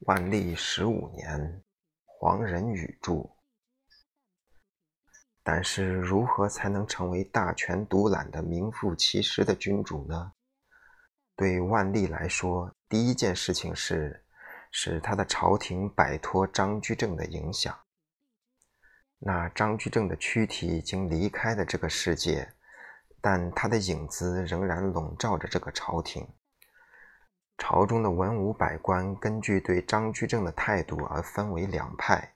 万历十五年，黄仁宇著。但是，如何才能成为大权独揽的名副其实的君主呢？对万历来说，第一件事情是使他的朝廷摆脱张居正的影响。那张居正的躯体已经离开了这个世界，但他的影子仍然笼罩着这个朝廷。朝中的文武百官根据对张居正的态度而分为两派，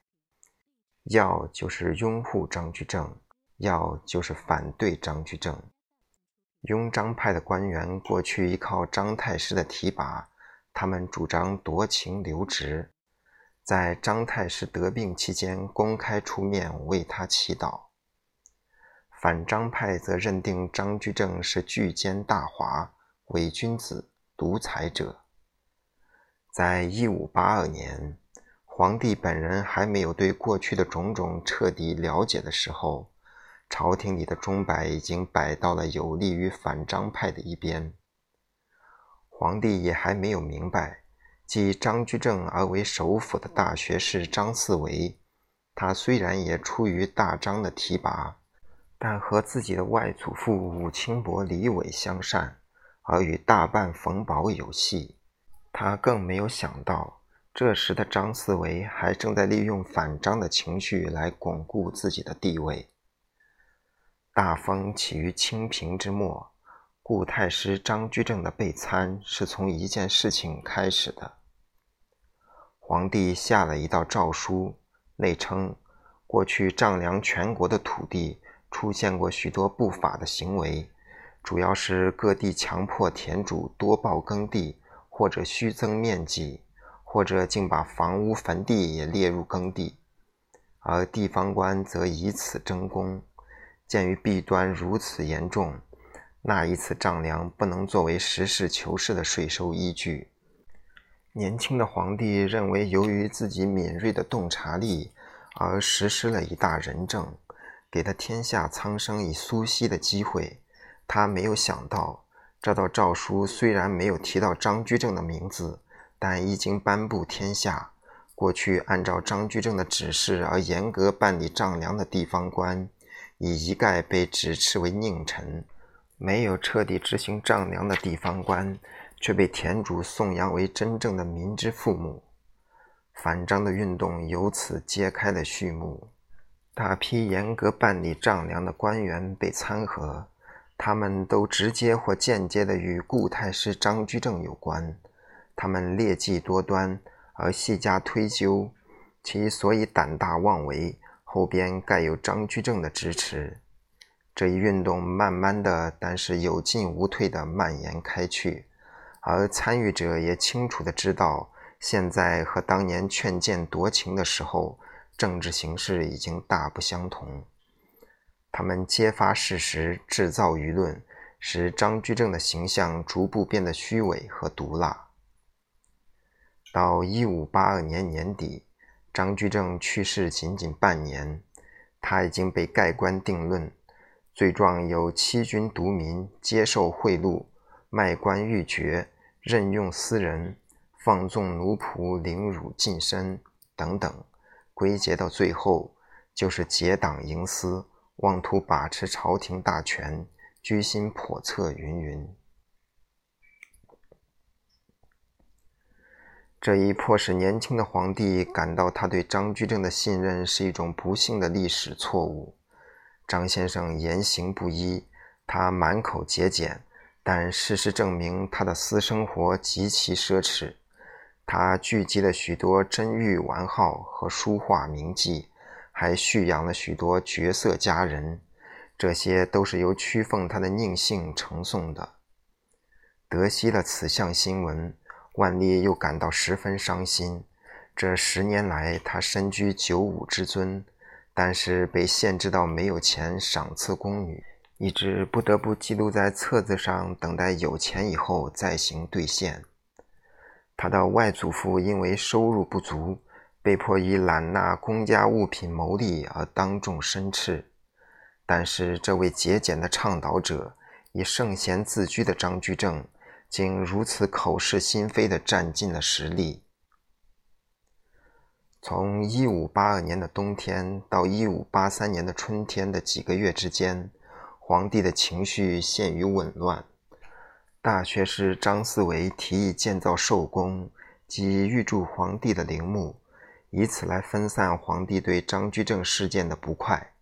要就是拥护张居正，要就是反对张居正。拥张派的官员过去依靠张太师的提拔，他们主张夺情留职，在张太师得病期间公开出面为他祈祷。反张派则认定张居正是巨奸大华、伪君子。独裁者，在一五八二年，皇帝本人还没有对过去的种种彻底了解的时候，朝廷里的钟摆已经摆到了有利于反张派的一边。皇帝也还没有明白，继张居正而为首辅的大学士张四维，他虽然也出于大张的提拔，但和自己的外祖父武清伯李伟相善。而与大半冯保有隙，他更没有想到，这时的张思维还正在利用反张的情绪来巩固自己的地位。大风起于清平之末，顾太师张居正的被参是从一件事情开始的。皇帝下了一道诏书，内称过去丈量全国的土地出现过许多不法的行为。主要是各地强迫田主多报耕地，或者虚增面积，或者竟把房屋坟地也列入耕地，而地方官则以此争功。鉴于弊端如此严重，那一次丈量不能作为实事求是的税收依据。年轻的皇帝认为，由于自己敏锐的洞察力，而实施了一大仁政，给了天下苍生以苏息的机会。他没有想到，这道诏书虽然没有提到张居正的名字，但一经颁布天下，过去按照张居正的指示而严格办理丈量的地方官，已一概被指斥为佞臣；没有彻底执行丈量的地方官，却被田主颂扬为真正的民之父母。反张的运动由此揭开了序幕，大批严格办理丈量的官员被参合。他们都直接或间接的与顾太师张居正有关，他们劣迹多端，而细加推究，其所以胆大妄为，后边盖有张居正的支持。这一运动慢慢的，但是有进无退地蔓延开去，而参与者也清楚地知道，现在和当年劝谏夺情的时候，政治形势已经大不相同。他们揭发事实，制造舆论，使张居正的形象逐步变得虚伪和毒辣。到一五八二年年底，张居正去世仅仅半年，他已经被盖棺定论，罪状有欺君独民、接受贿赂、卖官鬻爵、任用私人、放纵奴仆、凌辱近身等等，归结到最后就是结党营私。妄图把持朝廷大权，居心叵测，云云。这一迫使年轻的皇帝感到他对张居正的信任是一种不幸的历史错误。张先生言行不一，他满口节俭，但事实证明他的私生活极其奢侈。他聚集了许多珍玉玩好和书画名妓。还蓄养了许多绝色佳人，这些都是由屈凤他的佞幸呈送的。得悉了此项新闻，万历又感到十分伤心。这十年来，他身居九五之尊，但是被限制到没有钱赏赐宫女，以致不得不记录在册子上，等待有钱以后再行兑现。他的外祖父因为收入不足。被迫以揽纳公家物品牟利而当众申斥，但是这位节俭的倡导者，以圣贤自居的张居正，竟如此口是心非地占尽了实力。从1582年的冬天到1583年的春天的几个月之间，皇帝的情绪陷于紊乱。大学士张思维提议建造寿宫，即预祝皇帝的陵墓，以此来分散皇帝对张居正事件的不快。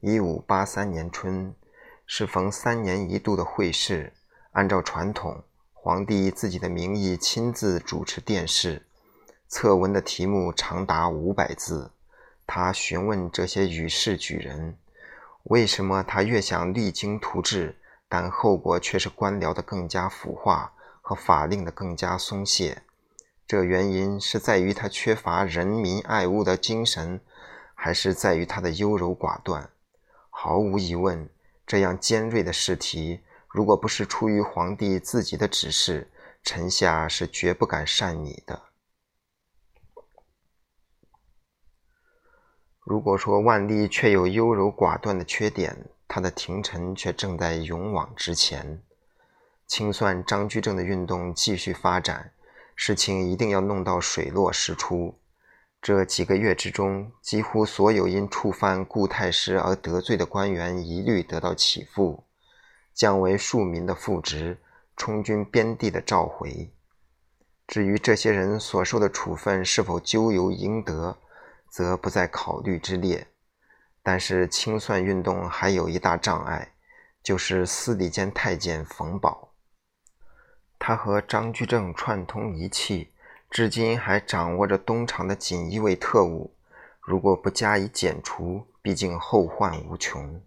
一五八三年春，适逢三年一度的会试，按照传统，皇帝以自己的名义亲自主持殿试。策文的题目长达五百字，他询问这些与世举人，为什么他越想励精图治。但后果却是官僚的更加腐化和法令的更加松懈。这原因是在于他缺乏人民爱物的精神，还是在于他的优柔寡断？毫无疑问，这样尖锐的试题，如果不是出于皇帝自己的指示，臣下是绝不敢擅拟的。如果说万历确有优柔寡断的缺点，他的廷臣却正在勇往直前，清算张居正的运动继续发展，事情一定要弄到水落石出。这几个月之中，几乎所有因触犯故太师而得罪的官员一律得到起复，降为庶民的副职，充军边地的召回。至于这些人所受的处分是否咎由应得，则不在考虑之列。但是清算运动还有一大障碍，就是司礼监太监冯保。他和张居正串通一气，至今还掌握着东厂的锦衣卫特务。如果不加以剪除，毕竟后患无穷。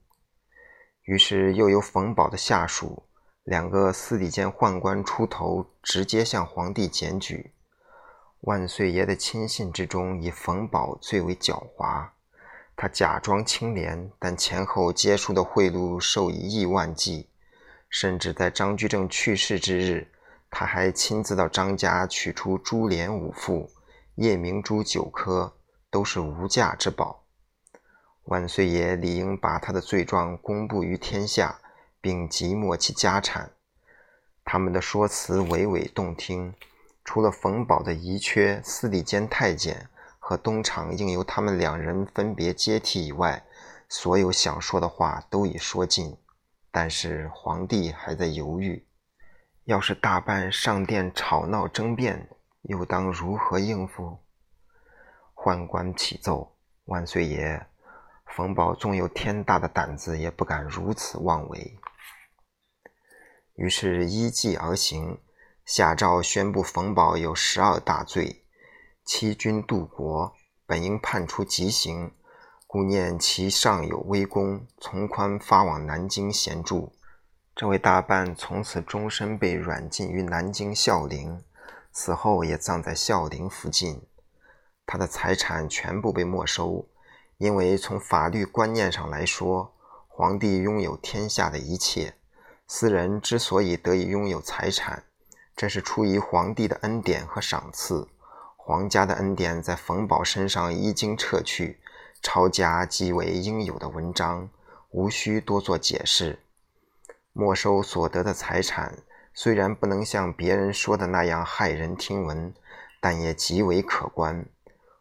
于是又由冯保的下属两个司礼监宦官出头，直接向皇帝检举。万岁爷的亲信之中，以冯保最为狡猾。他假装清廉，但前后接触的贿赂受以亿万计，甚至在张居正去世之日，他还亲自到张家取出珠帘五副、夜明珠九颗，都是无价之宝。万岁爷理应把他的罪状公布于天下，并即没其家产。他们的说辞娓娓动听，除了冯保的遗缺司礼监太监。和东厂应由他们两人分别接替以外，所有想说的话都已说尽。但是皇帝还在犹豫，要是大办上殿吵闹争辩，又当如何应付？宦官启奏：“万岁爷，冯保纵有天大的胆子，也不敢如此妄为。”于是依计而行，下诏宣布冯保有十二大罪。欺君渡国，本应判处极刑，故念其上有微功，从宽发往南京闲住。这位大办从此终身被软禁于南京孝陵，死后也葬在孝陵附近。他的财产全部被没收，因为从法律观念上来说，皇帝拥有天下的一切，私人之所以得以拥有财产，这是出于皇帝的恩典和赏赐。皇家的恩典在冯保身上一经撤去，抄家即为应有的文章，无需多做解释。没收所得的财产，虽然不能像别人说的那样骇人听闻，但也极为可观。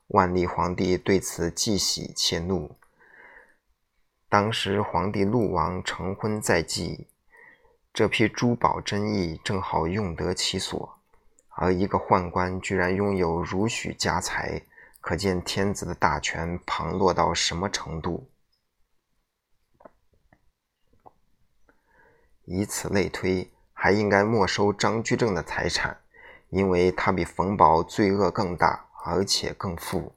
万历皇帝对此既喜且怒。当时皇帝陆王成婚在即，这批珠宝珍异正好用得其所。而一个宦官居然拥有如许家财，可见天子的大权旁落到什么程度。以此类推，还应该没收张居正的财产，因为他比冯保罪恶更大，而且更富。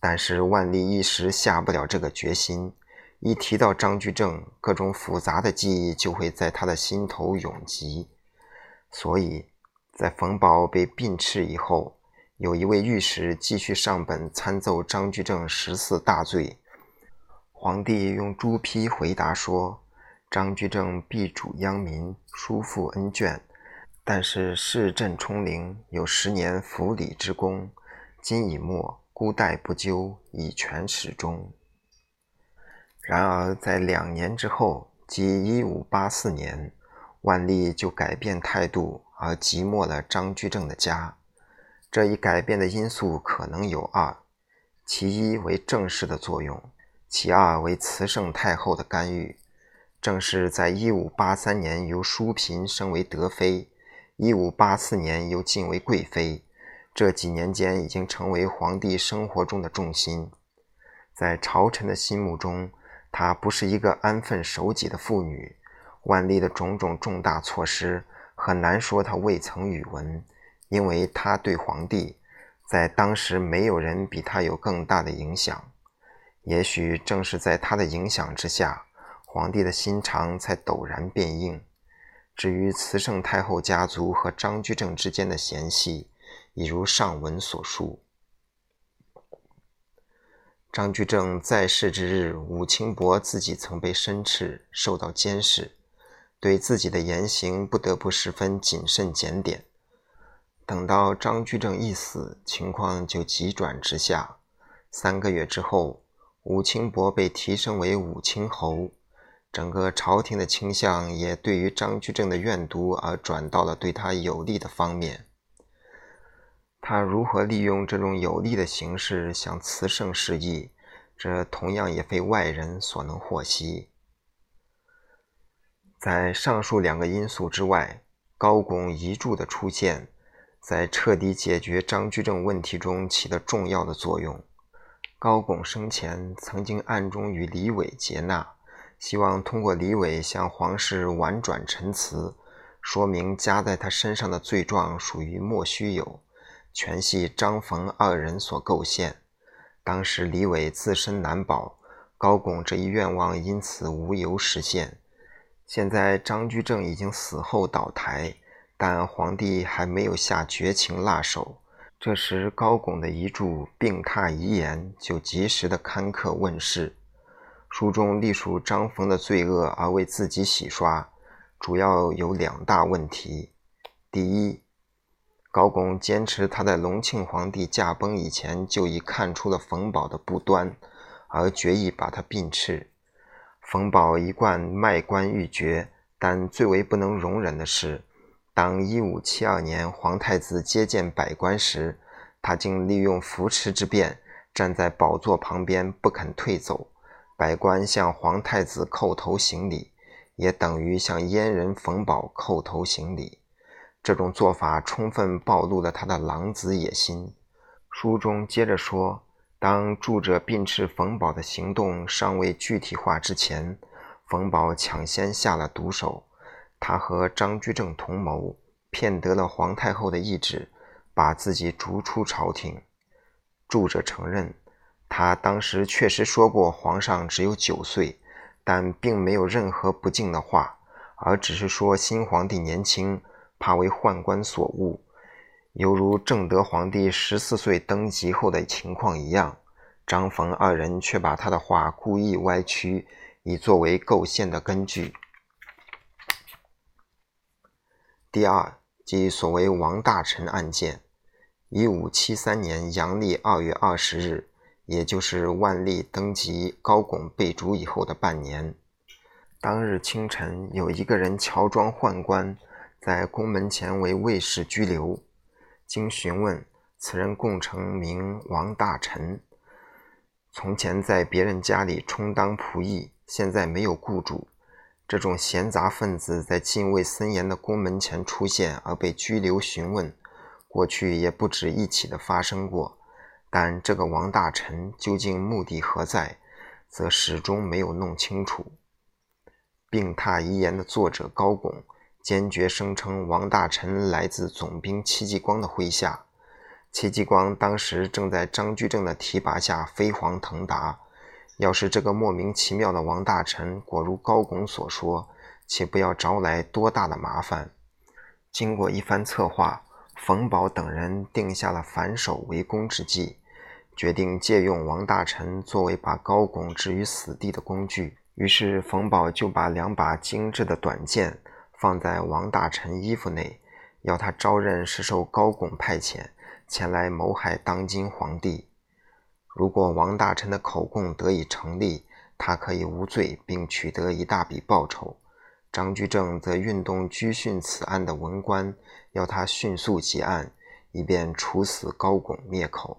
但是万历一时下不了这个决心，一提到张居正，各种复杂的记忆就会在他的心头涌集，所以。在冯保被病斥以后，有一位御史继续上本参奏张居正十四大罪。皇帝用朱批回答说：“张居正必主殃民，疏负恩眷，但是市镇冲陵有十年府礼之功，今已没，孤待不究，以全始终。”然而在两年之后，即一五八四年，万历就改变态度。而即没了张居正的家。这一改变的因素可能有二：其一为正式的作用，其二为慈圣太后的干预。正是在1583年由淑嫔升为德妃，1584年又晋为贵妃，这几年间已经成为皇帝生活中的重心。在朝臣的心目中，她不是一个安分守己的妇女。万历的种种重大措施，很难说她未曾语闻，因为她对皇帝，在当时没有人比她有更大的影响。也许正是在她的影响之下，皇帝的心肠才陡然变硬。至于慈圣太后家族和张居正之间的嫌隙，已如上文所述。张居正在世之日，武清伯自己曾被申斥，受到监视，对自己的言行不得不十分谨慎检点。等到张居正一死，情况就急转直下。三个月之后，武清伯被提升为武清侯，整个朝廷的倾向也对于张居正的怨毒而转到了对他有利的方面。他如何利用这种有利的形式向慈圣示意，这同样也非外人所能获悉。在上述两个因素之外，高拱遗著的出现，在彻底解决张居正问题中起了重要的作用。高拱生前曾经暗中与李伟结纳，希望通过李伟向皇室婉转陈词，说明加在他身上的罪状属于莫须有。全系张冯二人所构陷，当时李伟自身难保，高拱这一愿望因此无由实现。现在张居正已经死后倒台，但皇帝还没有下绝情辣手。这时高拱的遗著《病榻遗言》就及时的刊刻问世，书中隶属张冯的罪恶而为自己洗刷，主要有两大问题：第一，高拱坚持他在隆庆皇帝驾崩以前就已看出了冯保的不端，而决意把他并斥。冯保一贯卖官鬻爵，但最为不能容忍的是，当1572年皇太子接见百官时，他竟利用扶持之便，站在宝座旁边不肯退走。百官向皇太子叩头行礼，也等于向阉人冯保叩头行礼。这种做法充分暴露了他的狼子野心。书中接着说，当住者并斥冯保的行动尚未具体化之前，冯保抢先下了毒手。他和张居正同谋，骗得了皇太后的懿旨，把自己逐出朝廷。著者承认，他当时确实说过皇上只有九岁，但并没有任何不敬的话，而只是说新皇帝年轻。怕为宦官所误，犹如正德皇帝十四岁登基后的情况一样。张冯二人却把他的话故意歪曲，以作为构陷的根据。第二，即所谓王大臣案件。一五七三年阳历二月二十日，也就是万历登基、高拱被逐以后的半年，当日清晨，有一个人乔装宦官。在宫门前为卫士拘留，经询问，此人共称名王大臣，从前在别人家里充当仆役，现在没有雇主。这种闲杂分子在禁卫森严的宫门前出现而被拘留询问，过去也不止一起的发生过。但这个王大臣究竟目的何在，则始终没有弄清楚。《病榻遗言》的作者高拱。坚决声称王大臣来自总兵戚继光的麾下，戚继光当时正在张居正的提拔下飞黄腾达。要是这个莫名其妙的王大臣果如高拱所说，且不要招来多大的麻烦。经过一番策划，冯保等人定下了反守为攻之计，决定借用王大臣作为把高拱置于死地的工具。于是冯保就把两把精致的短剑。放在王大臣衣服内，要他招认是受高拱派遣前来谋害当今皇帝。如果王大臣的口供得以成立，他可以无罪，并取得一大笔报酬。张居正则运动拘讯此案的文官，要他迅速结案，以便处死高拱灭口。